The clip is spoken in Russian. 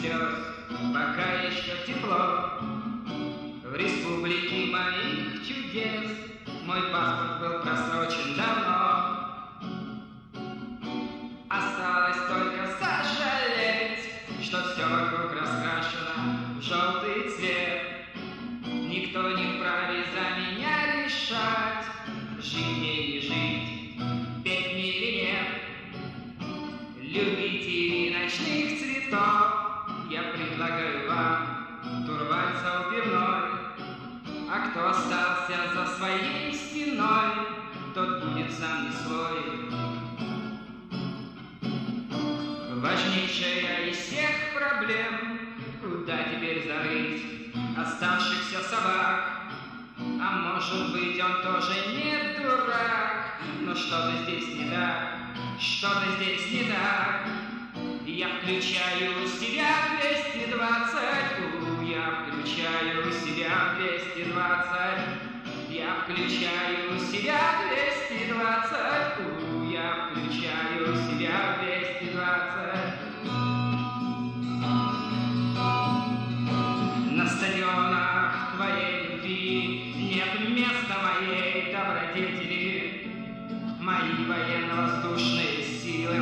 слез, пока еще тепло. В республике моих чудес мой паспорт был просрочен давно. Осталось только сожалеть, что все вокруг раскрашено в желтый цвет. Никто не вправе за меня решать, жить мне не жить, петь мне или нет. Любители ночных цветов, я предлагаю вам турваться у пивной. А кто остался за своей стеной, тот будет сам не свой. Важнейшая из всех проблем, куда теперь зарыть оставшихся собак? А может быть он тоже не дурак, но что-то здесь не так, что-то здесь не так. Я включаю себя включаю себя 220, я включаю себя 220, у, я включаю себя 220. На стадионах твоей любви нет места моей добродетели. Мои военно-воздушные силы